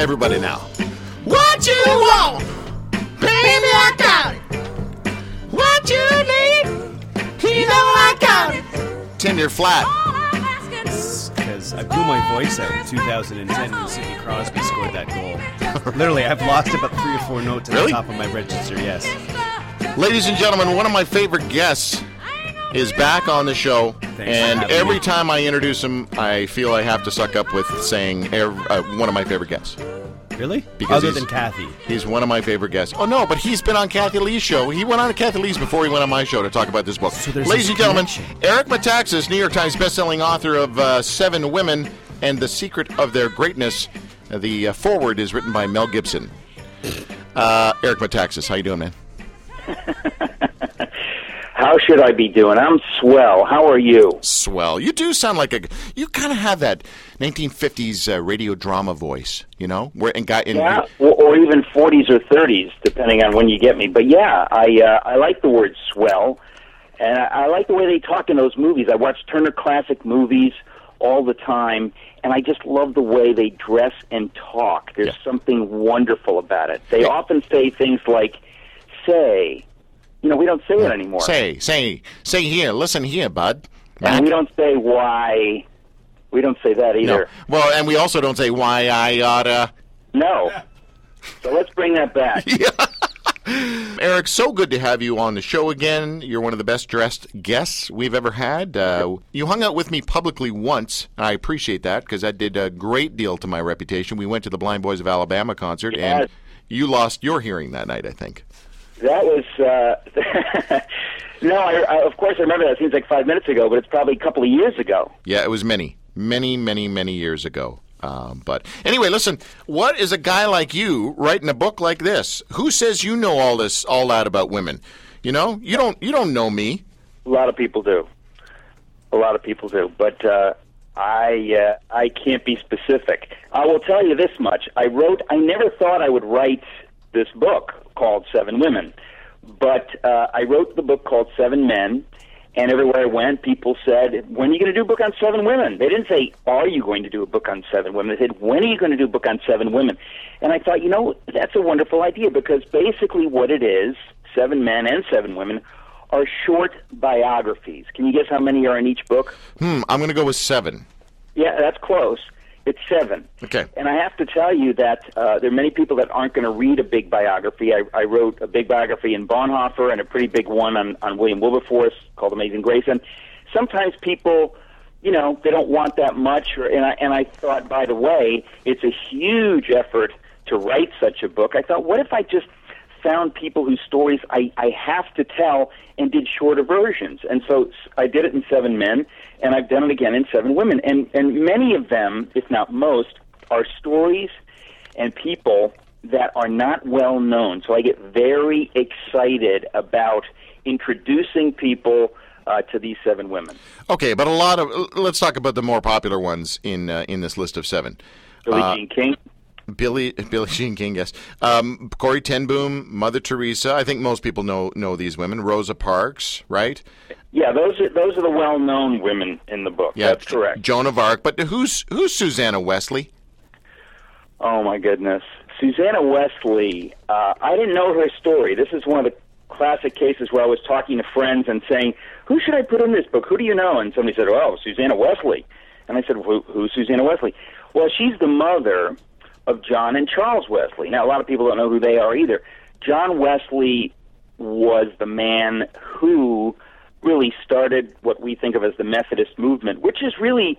Everybody now. What you want? Baby, I got it. What you need? You know I got it. Tender flat. Because I blew my voice out in 2010 when Sidney Crosby scored that goal. Literally, I've lost about three or four notes at Really? the top of my register, yes. Ladies and gentlemen, one of my favorite guests is back on the show. for and every me. time I introduce him, I feel I have to suck up with saying ev- uh, one of my favorite guests. Really? Because Other than Kathy. He's one of my favorite guests. Oh no, but he's been on Kathie Lee's show. He went on to Kathie Lee's before he went on my show to talk about this book. So there's Ladies and gentlemen, connection. Eric Metaxas, New York Times bestselling author of uh, Seven Women and the Secret of Their Greatness. Uh, the uh, foreword is written by Mel Gibson. Uh, Eric Metaxas, how you doing, man? How should I be doing? I'm swell. How are you? Swell. You do sound like a. You kind of have that 1950s uh, radio drama voice, you know, where and guy. And, Yeah, or, or even 40s or 30s, depending on when you get me. But yeah, I uh, I like the word swell, and I, I like the way they talk in those movies. I watch Turner Classic Movies all the time, and I just love the way they dress and talk. There's Yeah. something wonderful about it. They Yeah. often say things like, "Say," you know, we don't say it anymore. Say, say, say here. Listen here, bud. and we don't say why. We don't say that No. either. Well, and we also don't say why I oughta. No. So let's bring that back. yeah. Eric, so good to have you on the show again. You're one of the best dressed guests we've ever had. Uh, you hung out with me publicly once. I appreciate that because that did a great deal to my reputation. We went to the Blind Boys of Alabama concert, and you lost your hearing that night, I think. That was uh, no. I, I, of course, I remember that. It seems like five minutes ago, but it's probably a couple of years ago. Yeah, it was many, many, many, many years ago. Um, but anyway, listen. What is a guy like you writing a book like this? Who says you know all this, all that about women? You know, you don't. You don't know me. A lot of people do. A lot of people do, but uh, I uh, I can't be specific. I will tell you this much: I wrote. I never thought I would write this book called Seven Women, but uh, I wrote the book called Seven Men. And everywhere I went, people said, "When are you going to do a book on seven women?" They didn't say, "Are you going to do a book on seven women?" They said, "When are you going to do a book on seven women?" And I thought, you know, that's a wonderful idea because basically what it is, seven men and seven women, are short biographies. Can you guess how many are in each book? Hmm. I'm going to go with seven. Yeah, that's close. It's seven. Okay. And I have to tell you that uh, there are many people that aren't going to read a big biography. I, I wrote a big biography in Bonhoeffer and a pretty big one on, on William Wilberforce called Amazing Grace. And sometimes people, you know, they don't want that much. Or, and, I, and I thought, by the way, it's a huge effort to write such a book. I thought, what if I just found people whose stories I, I have to tell and did shorter versions. And so I did it in Seven Men, and I've done it again in Seven Women. And, and many of them, if not most, are stories and people that are not well known. So I get very excited about introducing people uh, to these seven women. Okay, but a lot of let's talk about the more popular ones in uh, in this list of seven. Billie Uh, Jean King. Billy Billie Jean King, yes. Um, Corrie ten Boom, Mother Teresa. I think most people know know these women. Rosa Parks, right? Yeah, those are those are the well-known women in the book. Yeah, That's correct. Joan of Arc. But who's who's Susanna Wesley? Oh my goodness, Susanna Wesley. Uh, I didn't know her story. This is one of the classic cases where I was talking to friends and saying, "Who should I put in this book? Who do you know?" And somebody said, "Oh, Susanna Wesley." And I said, Who, "Who's Susanna Wesley?" Well, she's the mother of John and Charles Wesley. Now, a lot of people don't know who they are either. John Wesley was the man who really started what we think of as the Methodist movement, which is really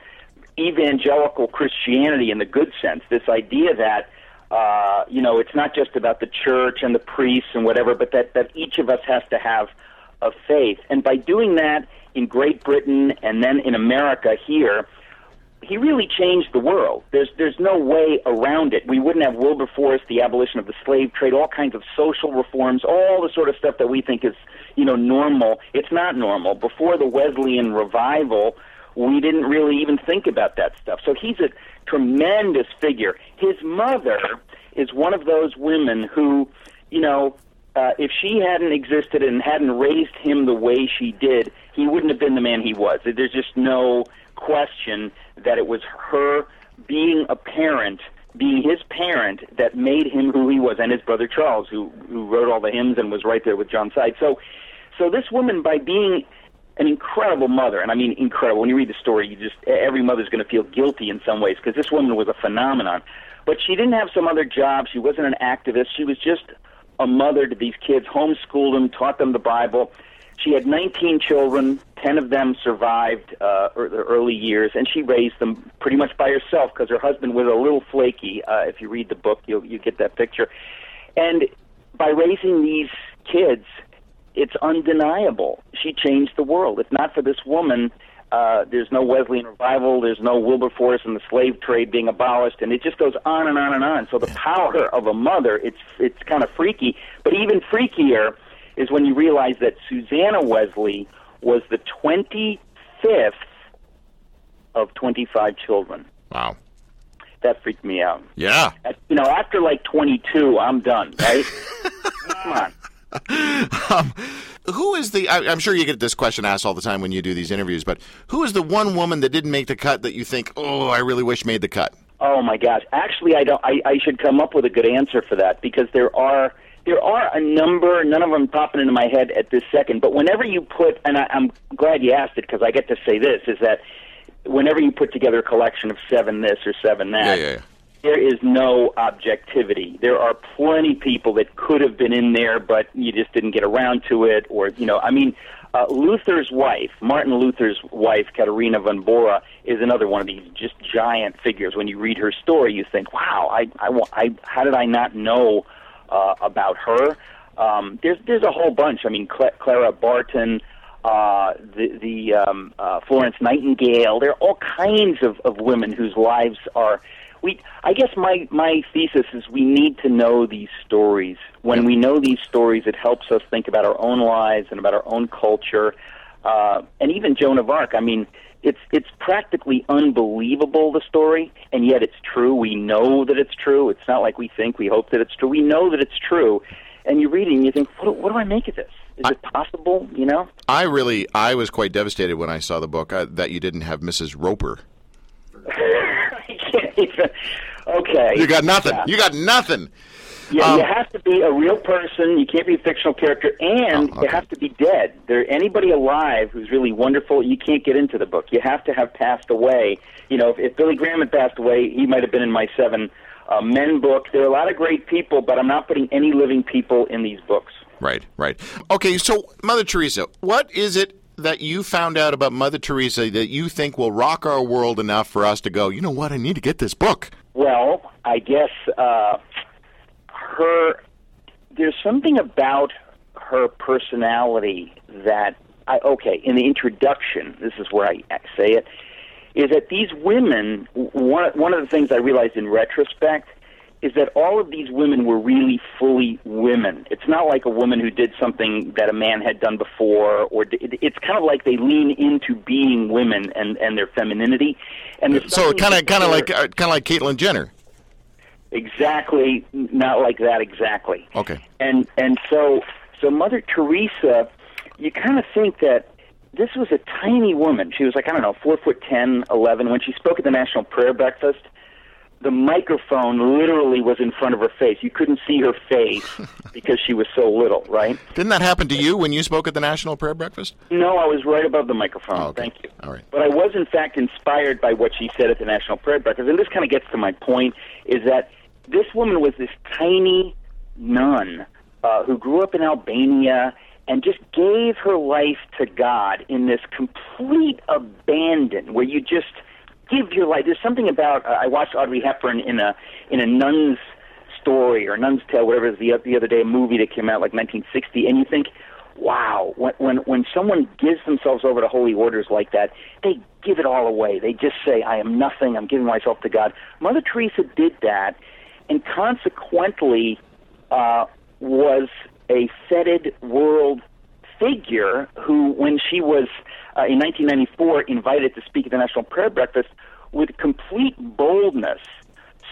evangelical Christianity in the good sense. This idea that uh, you know it's not just about the church and the priests and whatever, but that that each of us has to have a faith. And by doing that in Great Britain and then in America here, he really changed the world. There's there's no way around it. We wouldn't have Wilberforce, the abolition of the slave trade, all kinds of social reforms, all the sort of stuff that we think is you know normal. It's not normal. Before the Wesleyan revival, we didn't really even think about that stuff. So he's a tremendous figure. His mother is one of those women who, you know, uh, if she hadn't existed and hadn't raised him the way she did, he wouldn't have been the man he was. There's just no question that it was her being a parent being his parent that made him who he was, and his brother Charles, who who wrote all the hymns and was right there with John Side. So, so this woman, by being an incredible mother, and I mean incredible. When you read the story, you just every mother's going to feel guilty in some ways because this woman was a phenomenon. But she didn't have some other job. She wasn't an activist. She was just a mother to these kids, homeschooled them, taught them the Bible. She had 19 children. 10 of them survived uh, the early years, and she raised them pretty much by herself because her husband was a little flaky. Uh, if you read the book, you'll, you get that picture. And by raising these kids, it's undeniable. She changed the world. If not for this woman, uh, there's no Wesleyan revival, there's no Wilberforce and the slave trade being abolished, and it just goes on and on and on. So the power of a mother, it's it's kind of freaky. But even freakier is when you realize that Susanna Wesley was the 25th of 25 children. Wow. That freaked me out. Yeah. You know, after like 22, I'm done, right? Come on. Um, who is the? I, am sure you get this question asked all the time when you do these interviews, but who is the one woman that didn't make the cut that you think, oh, I really wish made the cut? Oh my gosh! Actually, I don't. I, I should come up with a good answer for that because there are there are a number. None of them popping into my head at this second. But whenever you put, and I, I'm glad you asked it because I get to say this is that whenever you put together a collection of seven this or seven that, yeah, yeah, yeah there is no objectivity. There are plenty people that could have been in there, but you just didn't get around to it, or you know, I mean, uh, Luther's wife, Martin Luther's wife, Katharina von Bora, is another one of these just giant figures. When you read her story, you think, "Wow, I, I, I how did I not know uh, about her?" Um, there's there's a whole bunch. I mean, Cl- Clara Barton, uh, the the um, uh, Florence Nightingale. There are all kinds of, of women whose lives are we I guess my my thesis is we need to know these stories. When we know these stories, it helps us think about our own lives and about our own culture. Uh, and even Joan of Arc. I mean, it's it's practically unbelievable the story, and yet it's true. We know that it's true. It's not like we think. We hope that it's true. We know that it's true. And you read it and you think, what, what do I make of this? Is I, it possible? You know. I really, I was quite devastated when I saw the book uh, that you didn't have Mrs. Roper. I can't even. okay. You got nothing. Yeah. You got nothing. Yeah, um, you have to be a real person. You can't be a fictional character, and oh, okay. you have to be dead. There, anybody alive who's really wonderful, you can't get into the book. You have to have passed away. You know, if, if Billy Graham had passed away, he might have been in my seven uh, men book. There are a lot of great people, but I'm not putting any living people in these books. Right, right. Okay, so Mother Teresa, what is it that you found out about Mother Teresa that you think will rock our world enough for us to go, you know what, I need to get this book? Well, I guess uh, her, there's something about her personality that, I, okay, in the introduction, this is where I say it, is that these women, one, one of the things I realized in retrospect is that all of these women were really fully women. It's not like a woman who did something that a man had done before, or it's kind of like they lean into being women and and their femininity. And so kind of kind of like uh, kind of like Caitlyn Jenner. Exactly, not like that exactly. Okay. And and so so Mother Teresa, you kind of think that this was a tiny woman. She was like I don't know, four foot ten, eleven. When she spoke at the National Prayer Breakfast, the microphone literally was in front of her face. You couldn't see her face because she was so little, right? Didn't that happen to you when you spoke at the National Prayer Breakfast? No, I was right above the microphone. Oh, okay. Thank you. All right. But I was, in fact, inspired by what she said at the National Prayer Breakfast. And this kind of gets to my point is that this woman was this tiny nun uh, who grew up in Albania and just gave her life to God in this complete abandon where you just – give your life. There's something about uh, I watched Audrey Hepburn in a in a nun's story or nun's tale, whatever it is the the other day, a movie that came out like 1960, and you think, wow, when when when someone gives themselves over to holy orders like that, they give it all away. They just say, I am nothing. I'm giving myself to God. Mother Teresa did that, and consequently uh, was a feted world figure who, when she was uh, in 1994 invited to speak at the National Prayer Breakfast, with complete boldness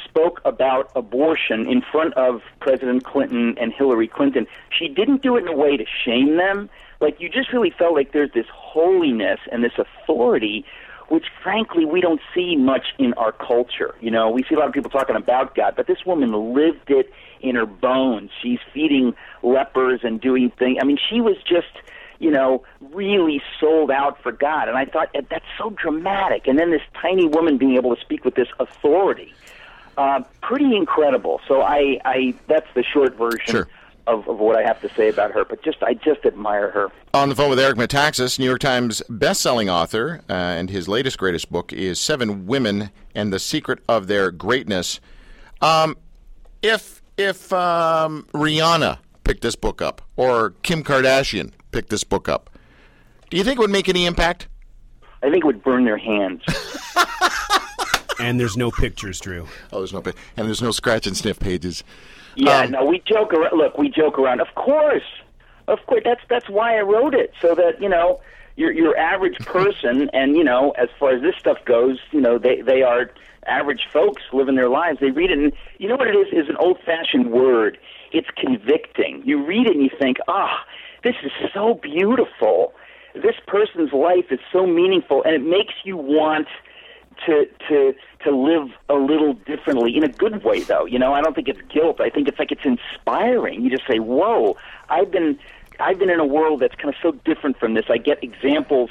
spoke about abortion in front of President Clinton and Hillary Clinton. She didn't do it in a way to shame them. Like you just really felt like there's this holiness and this authority which frankly we don't see much in our culture. You know, we see a lot of people talking about God, but this woman lived it in her bones. She's feeding lepers and doing things. I mean, she was just you know, really sold out for God. And I thought that's so dramatic. And then this tiny woman being able to speak with this authority, uh, pretty incredible. So I, I that's the short version. Sure. Of, of what I have to say about her, but just I just admire her. On the phone with Eric Metaxas, New York Times best-selling author, uh, and his latest greatest book is Seven Women and the Secret of Their Greatness. Um, if if um, Rihanna picked this book up, or Kim Kardashian picked this book up, do you think it would make any impact? I think it would burn their hands. and there's no pictures, Drew. Oh, there's no and there's no scratch and sniff pages. Yeah, um, no, we joke around. Look, we joke around. Of course, of course. That's that's why I wrote it, so that you know your your average person, and you know, as far as this stuff goes, you know, they they are average folks living their lives. They read it, and you know what it is? Is an old fashioned word. It's convicting. You read it and you think, ah, oh, this is so beautiful. This person's life is so meaningful, and it makes you want to to to live a little differently in a good way though. You know i don't think it's guilt. I think it's like it's inspiring. You just say whoa i've been i've been in a world that's kind of so different from this. I get examples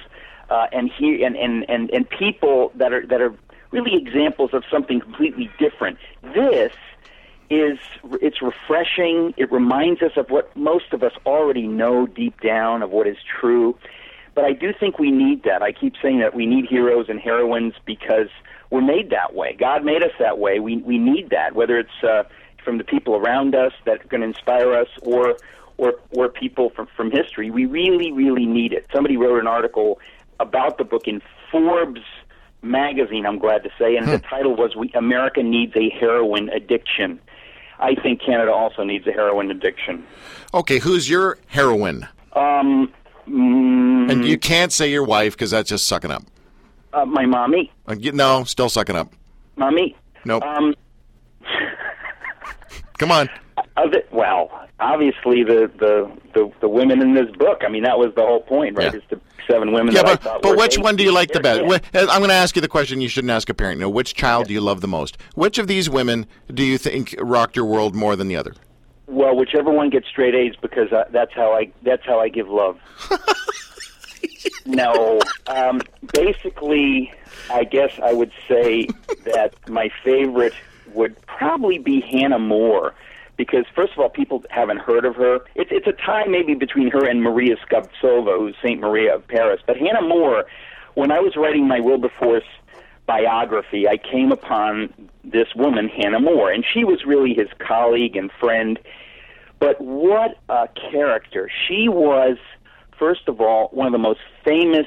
uh and here and and and and people that are that are really examples of something completely different. This is it's refreshing. It reminds us of what most of us already know deep down of what is true. But I do think we need that. I keep saying that we need heroes and heroines because we're made that way. God made us that way. We we need that, whether it's uh, from the people around us that are going to inspire us, or or or people from from history. We really really need it. Somebody wrote an article about the book in Forbes magazine. I'm glad to say, and hmm. the title was "We America Needs a Heroine Addiction." I think Canada also needs a heroine addiction. Okay, who's your heroine? Um, mm, and you can't say your wife because that's just sucking up. Uh, my mommy. Uh, no, still sucking up. Mommy. Nope. Um, Come on. Other, well, obviously the, the the the women in this book. I mean, that was the whole point, right? Yeah. Is to seven women. Yeah, but but which one do you like the best? Yeah. I'm going to ask you the question you shouldn't ask a parent. No, which child yeah. do you love the most? Which of these women do you think rocked your world more than the other? Well, whichever one gets straight A's because uh, that's how I that's how I give love. no, um, basically, I guess I would say that my favorite would probably be Hannah More because first of all, people haven't heard of her. It's it's a tie maybe between her and Maria Skobtsova, who's Saint Maria of Paris. But Hannah More, when I was writing my Wilberforce biography, I came upon this woman, Hannah More, and she was really his colleague and friend. But what a character! She was, first of all, one of the most famous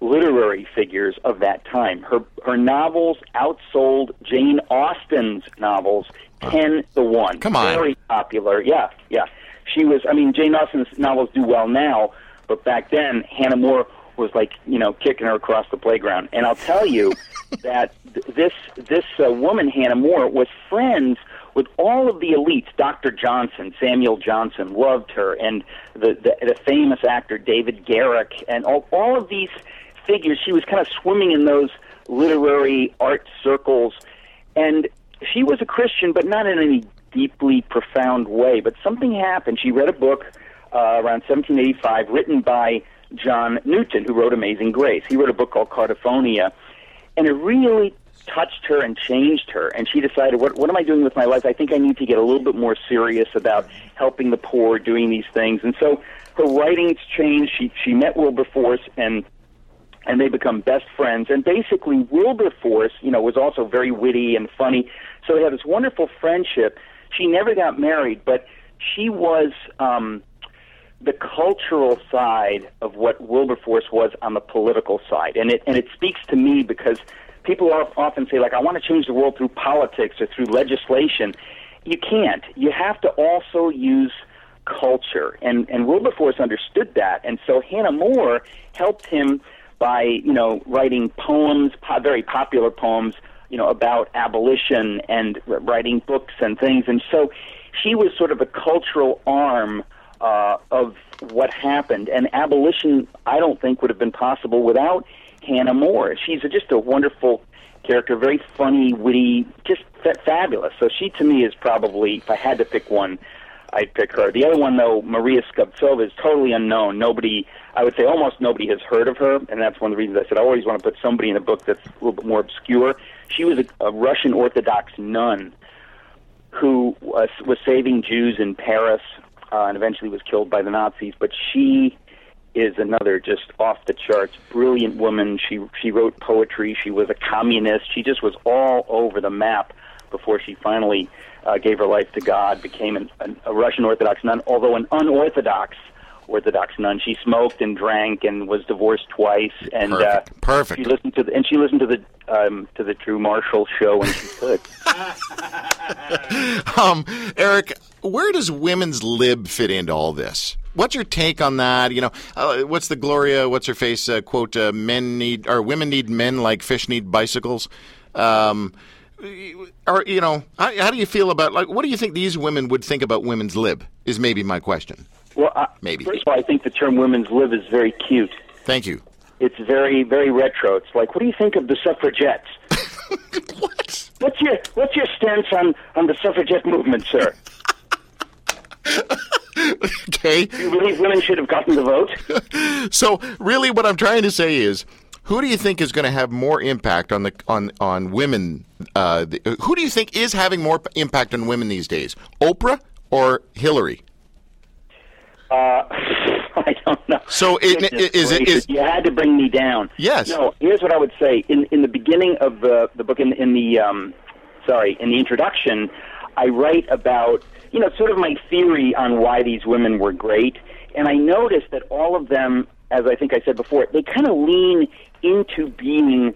literary figures of that time. Her her novels outsold Jane Austen's novels ten to one. Come on, very popular. Yeah, yeah. She was. I mean, Jane Austen's novels do well now, but back then, Hannah More was like you know kicking her across the playground. And I'll tell you that this this uh, woman, Hannah More, was friends with all of the elites. Dr. Johnson, Samuel Johnson, loved her, and the the, the famous actor David Garrick, and all all of these figures. She was kind of swimming in those literary art circles, and she was a Christian, but not in any deeply profound way. But something happened. She read a book uh, around 1785 written by John Newton, who wrote Amazing Grace. He wrote a book called Cardiphonia, and it really touched her and changed her. And she decided, what, what am I doing with my life? I think I need to get a little bit more serious about helping the poor, doing these things. And so her writings changed. She, she met Wilberforce, and and they become best friends. And basically, Wilberforce, you know, was also very witty and funny. So they had this wonderful friendship. She never got married, but she was um, the cultural side of what Wilberforce was on the political side, and it and it speaks to me because people often say like, I want to change the world through politics or through legislation. You can't. You have to also use culture, and and Wilberforce understood that, and so Hannah More helped him by you know writing poems, po- very popular poems, you know about abolition and writing books and things. And so she was sort of a cultural arm uh, of what happened. And abolition, I don't think, would have been possible without Hannah More. She's a, just a wonderful character, very funny, witty, just fa- fabulous. So she, to me, is probably, if I had to pick one, I'd pick her. The other one, though, Maria Skobtsova, is totally unknown. Nobody, I would say almost nobody has heard of her, and that's one of the reasons I said I always want to put somebody in a book that's a little bit more obscure. She was a, a Russian Orthodox nun who was, was saving Jews in Paris uh, and eventually was killed by the Nazis. But she is another just off the charts brilliant woman. She she wrote poetry. She was a communist. She just was all over the map before she finally uh, gave her life to God, became an, an, a Russian Orthodox nun, although an unorthodox Orthodox nun. She smoked and drank and was divorced twice. And Perfect. Uh, Perfect. She listened to the, and she listened to the um, to the Drew Marshall show when she could. um, Eric, where does women's lib fit into all this? What's your take on that? You know, uh, what's the Gloria? What's her face uh, quote? Uh, men need or women need men like fish need bicycles. Um, or you know, how, how do you feel about like what do you think these women would think about women's lib? Is maybe my question. Well, I, Maybe. First of all, I think the term "women's lib" is very cute. Thank you. It's very, very retro. It's like, what do you think of the suffragettes? what? What's your What's your stance on on the suffragette movement, sir? okay. Do you believe women should have gotten the vote? So really, what I'm trying to say is, who do you think is going to have more impact on the on on women? Uh, the, who do you think is having more impact on women these days? Oprah or Hillary? Uh, I don't know. So it- Goodness is it- you had to bring me down? Yes. No. Here's what I would say. In in the beginning of the the book, in in the um, sorry, in the introduction, I write about you know sort of my theory on why these women were great, and I noticed that all of them, as I think I said before, they kind of lean into being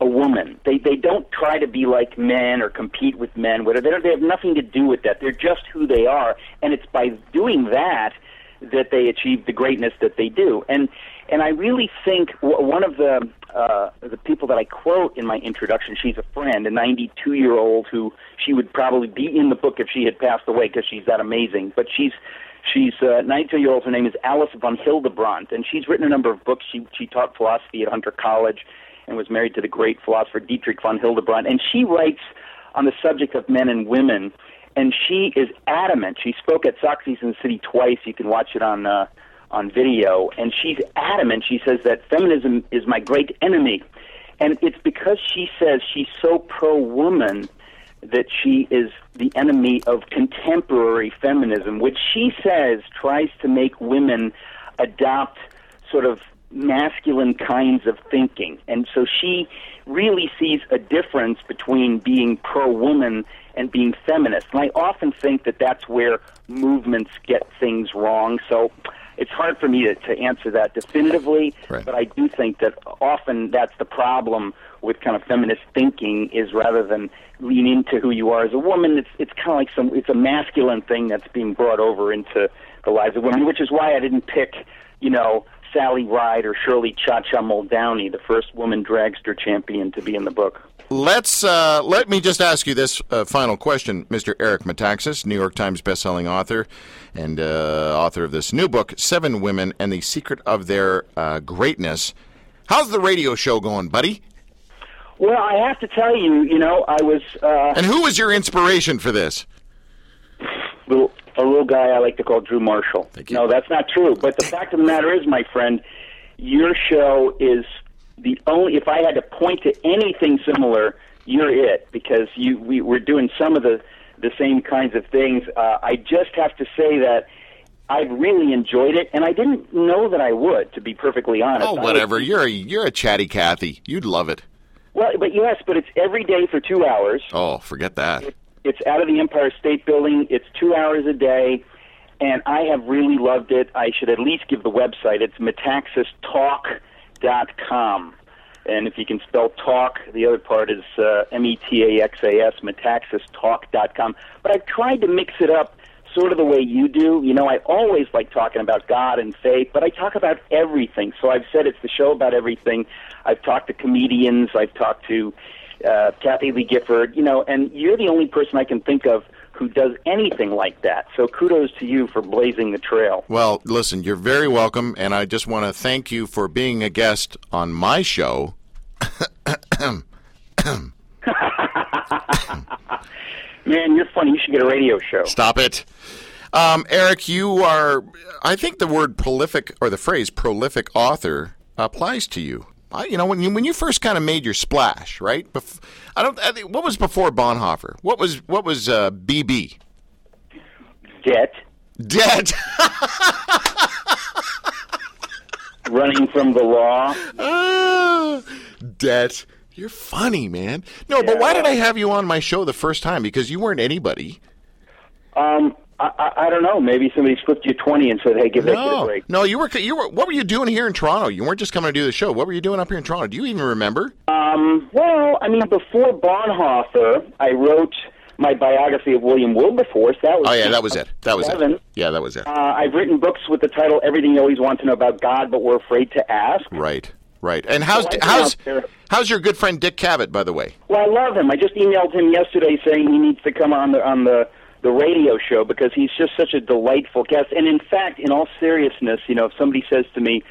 a woman. They they don't try to be like men or compete with men. Whatever. They, don't, they have nothing to do with that. They're just who they are, and it's by doing that that they achieve the greatness that they do. And and I really think one of the uh, the people that I quote in my introduction, she's a friend, a 92 year old who she would probably be in the book if she had passed away because she's that amazing. But she's she's uh, 92 year old. Her name is Alice von Hildebrand, and she's written a number of books. She she taught philosophy at Hunter College and was married to the great philosopher Dietrich von Hildebrand. And she writes on the subject of men and women and she is adamant. She spoke at Socrates in the City twice. You can watch it on uh, on video, and she's adamant. She says that feminism is my great enemy, and it's because she says she's so pro woman that she is the enemy of contemporary feminism, which she says tries to make women adopt sort of masculine kinds of thinking. And so she really sees a difference between being pro woman and being feminist. And I often think that that's where movements get things wrong. So it's hard for me to, to answer that definitively, Right. but I do think that often that's the problem with kind of feminist thinking is rather than lean into who you are as a woman, it's it's kind of like some it's a masculine thing that's being brought over into the lives of women, which is why I didn't pick, you know, Sally Ride or Shirley Cha Cha Muldowney, the first woman dragster champion to be in the book. Let's uh, let me just ask you this uh, final question, Mr. Eric Metaxas, New York Times bestselling author and uh, author of this new book, Seven Women and the Secret of Their uh, Greatness. How's the radio show going, buddy? Well, I have to tell you, you know, I was uh, And who was your inspiration for this? Little, a little guy I like to call Drew Marshall. No, that's not true. But the fact of the matter is, my friend, your show is the only. If I had to point to anything similar, you're it because you we, we're doing some of the the same kinds of things. Uh, I just have to say that. I've really enjoyed it, and I didn't know that I would, to be perfectly honest. Oh, I was- whatever. You're a, you're a chatty Cathy. You'd love it. well, but yes, but it's every day for two hours. Oh, forget that. It's out of the Empire State Building. It's two hours a day, and I have really loved it. I should at least give the website. It's metaxastalk.com. And if you can spell talk, the other part is uh, M E T A X A S, metaxastalk.com. But I've tried to mix it up sort of the way you do. You know, I always like talking about God and faith, but I talk about everything. So I've said it's the show about everything. I've talked to comedians, I've talked to uh, Kathie Lee Gifford, you know, and you're the only person I can think of who does anything like that. So kudos to you for blazing the trail. Well, listen, you're very welcome, and I just want to thank you for being a guest on my show. Man, you're funny. You should get a radio show. Stop it. Um, Eric, you are, I think the word prolific or the phrase prolific author applies to you. I, you know, when you when you first kind of made your splash, right? Bef- I don't. I think, what was before Bonhoeffer? What was what was uh, BB? Debt. Debt. Running from the law. Ah, debt. You're funny, man. No, but why did I have you on my show the first time? Because you weren't anybody. Um, I, I, I don't know. Maybe somebody slipped you twenty and said, "Hey, give that kid a No, break." no, you were you were. What were you doing here in Toronto? You weren't just coming to do the show. What were you doing up here in Toronto? Do you even remember? Um, well, I mean, before Bonhoeffer, I wrote my biography of William Wilberforce. That was Oh yeah, that was it. That was Seven. it. Yeah, that was it. Uh, I've written books with the title "Everything You Always Want to Know About God, But We're Afraid to Ask." Right, right. And how's Well, how's how's your good friend Dick Cavett, by the way? Well, I love him. I just emailed him yesterday saying he needs to come on the on the the radio show because he's just such a delightful guest. And in fact, in all seriousness, you know, if somebody says to me,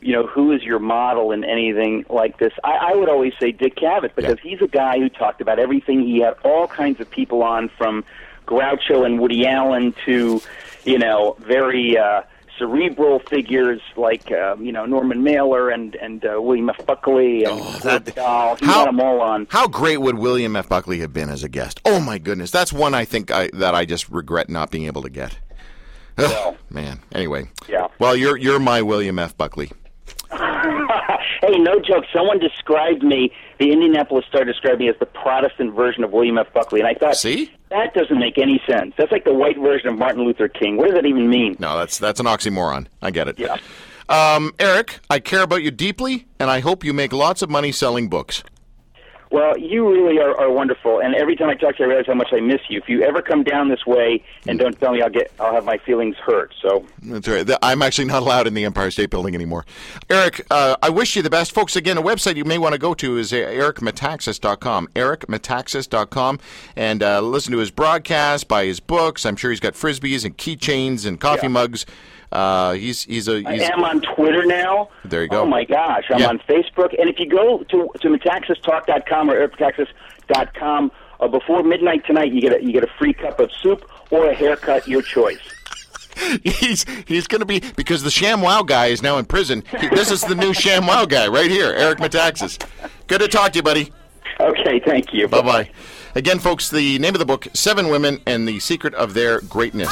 you know, who is your model in anything like this, I, I would always say Dick Cavett because he's a guy who talked about everything. He had all kinds of people on from Groucho and Woody Allen to, you know, very. uh Cerebral figures like uh, you know Norman Mailer and and uh, William F. Buckley and Oh, that- Vidal. He how- them all on. How great would William F. Buckley have been as a guest? Oh my goodness, that's one I think I, that I just regret not being able to get. Ugh, Well. man. Anyway. Yeah. Well, you're you're my William F. Buckley. hey, no joke. Someone described me. The Indianapolis Star described me as the Protestant version of William F. Buckley, and I thought, See? that doesn't make any sense. That's like the white version of Martin Luther King. What does that even mean? No, that's that's an oxymoron. I get it. Yeah. Um, Eric, I care about you deeply, and I hope you make lots of money selling books. Well, you really are, are wonderful, and every time I talk to you, I realize how much I miss you. If you ever come down this way and don't tell me, I'll get, I'll have my feelings hurt. So, That's right. I'm actually not allowed in the Empire State Building anymore. Eric, uh, I wish you the best. Folks, again, a website you may want to go to is uh, ericmetaxas.com. ericmetaxas.com. And uh, listen to his broadcast, buy his books. I'm sure he's got frisbees and keychains and coffee Yeah. mugs. Uh, he's he's a I he's, am on Twitter now. There you go. Oh my gosh, I'm Yeah. on Facebook, and if you go to to metaxastalk.com or ericmetaxas.com uh, before midnight tonight, you get a you get a free cup of soup or a haircut, your choice. he's he's going to be because the ShamWow guy is now in prison. He- this is the new ShamWow guy right here, Eric Metaxas. Good to talk to you, buddy. Okay, thank you. Bye bye. Again, folks, the name of the book: Seven Women and the Secret of Their Greatness.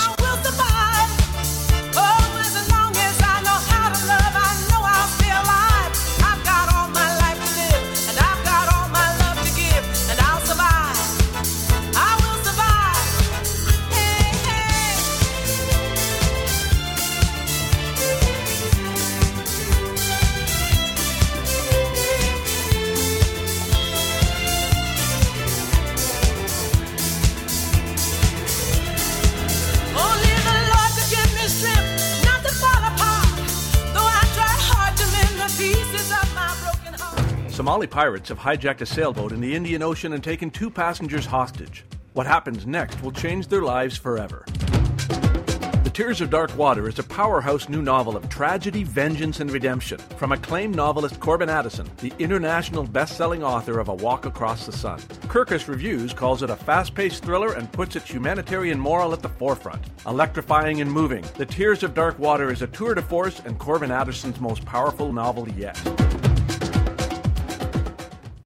Somali pirates have hijacked a sailboat in the Indian Ocean and taken two passengers hostage. What happens next will change their lives forever. The Tears of Dark Water is a powerhouse new novel of tragedy, vengeance, and redemption from acclaimed novelist Corban Addison, the international best-selling author of A Walk Across the Sun. Kirkus Reviews calls it a fast-paced thriller and puts its humanitarian moral at the forefront. Electrifying and moving, The Tears of Dark Water is a tour de force and Corban Addison's most powerful novel yet.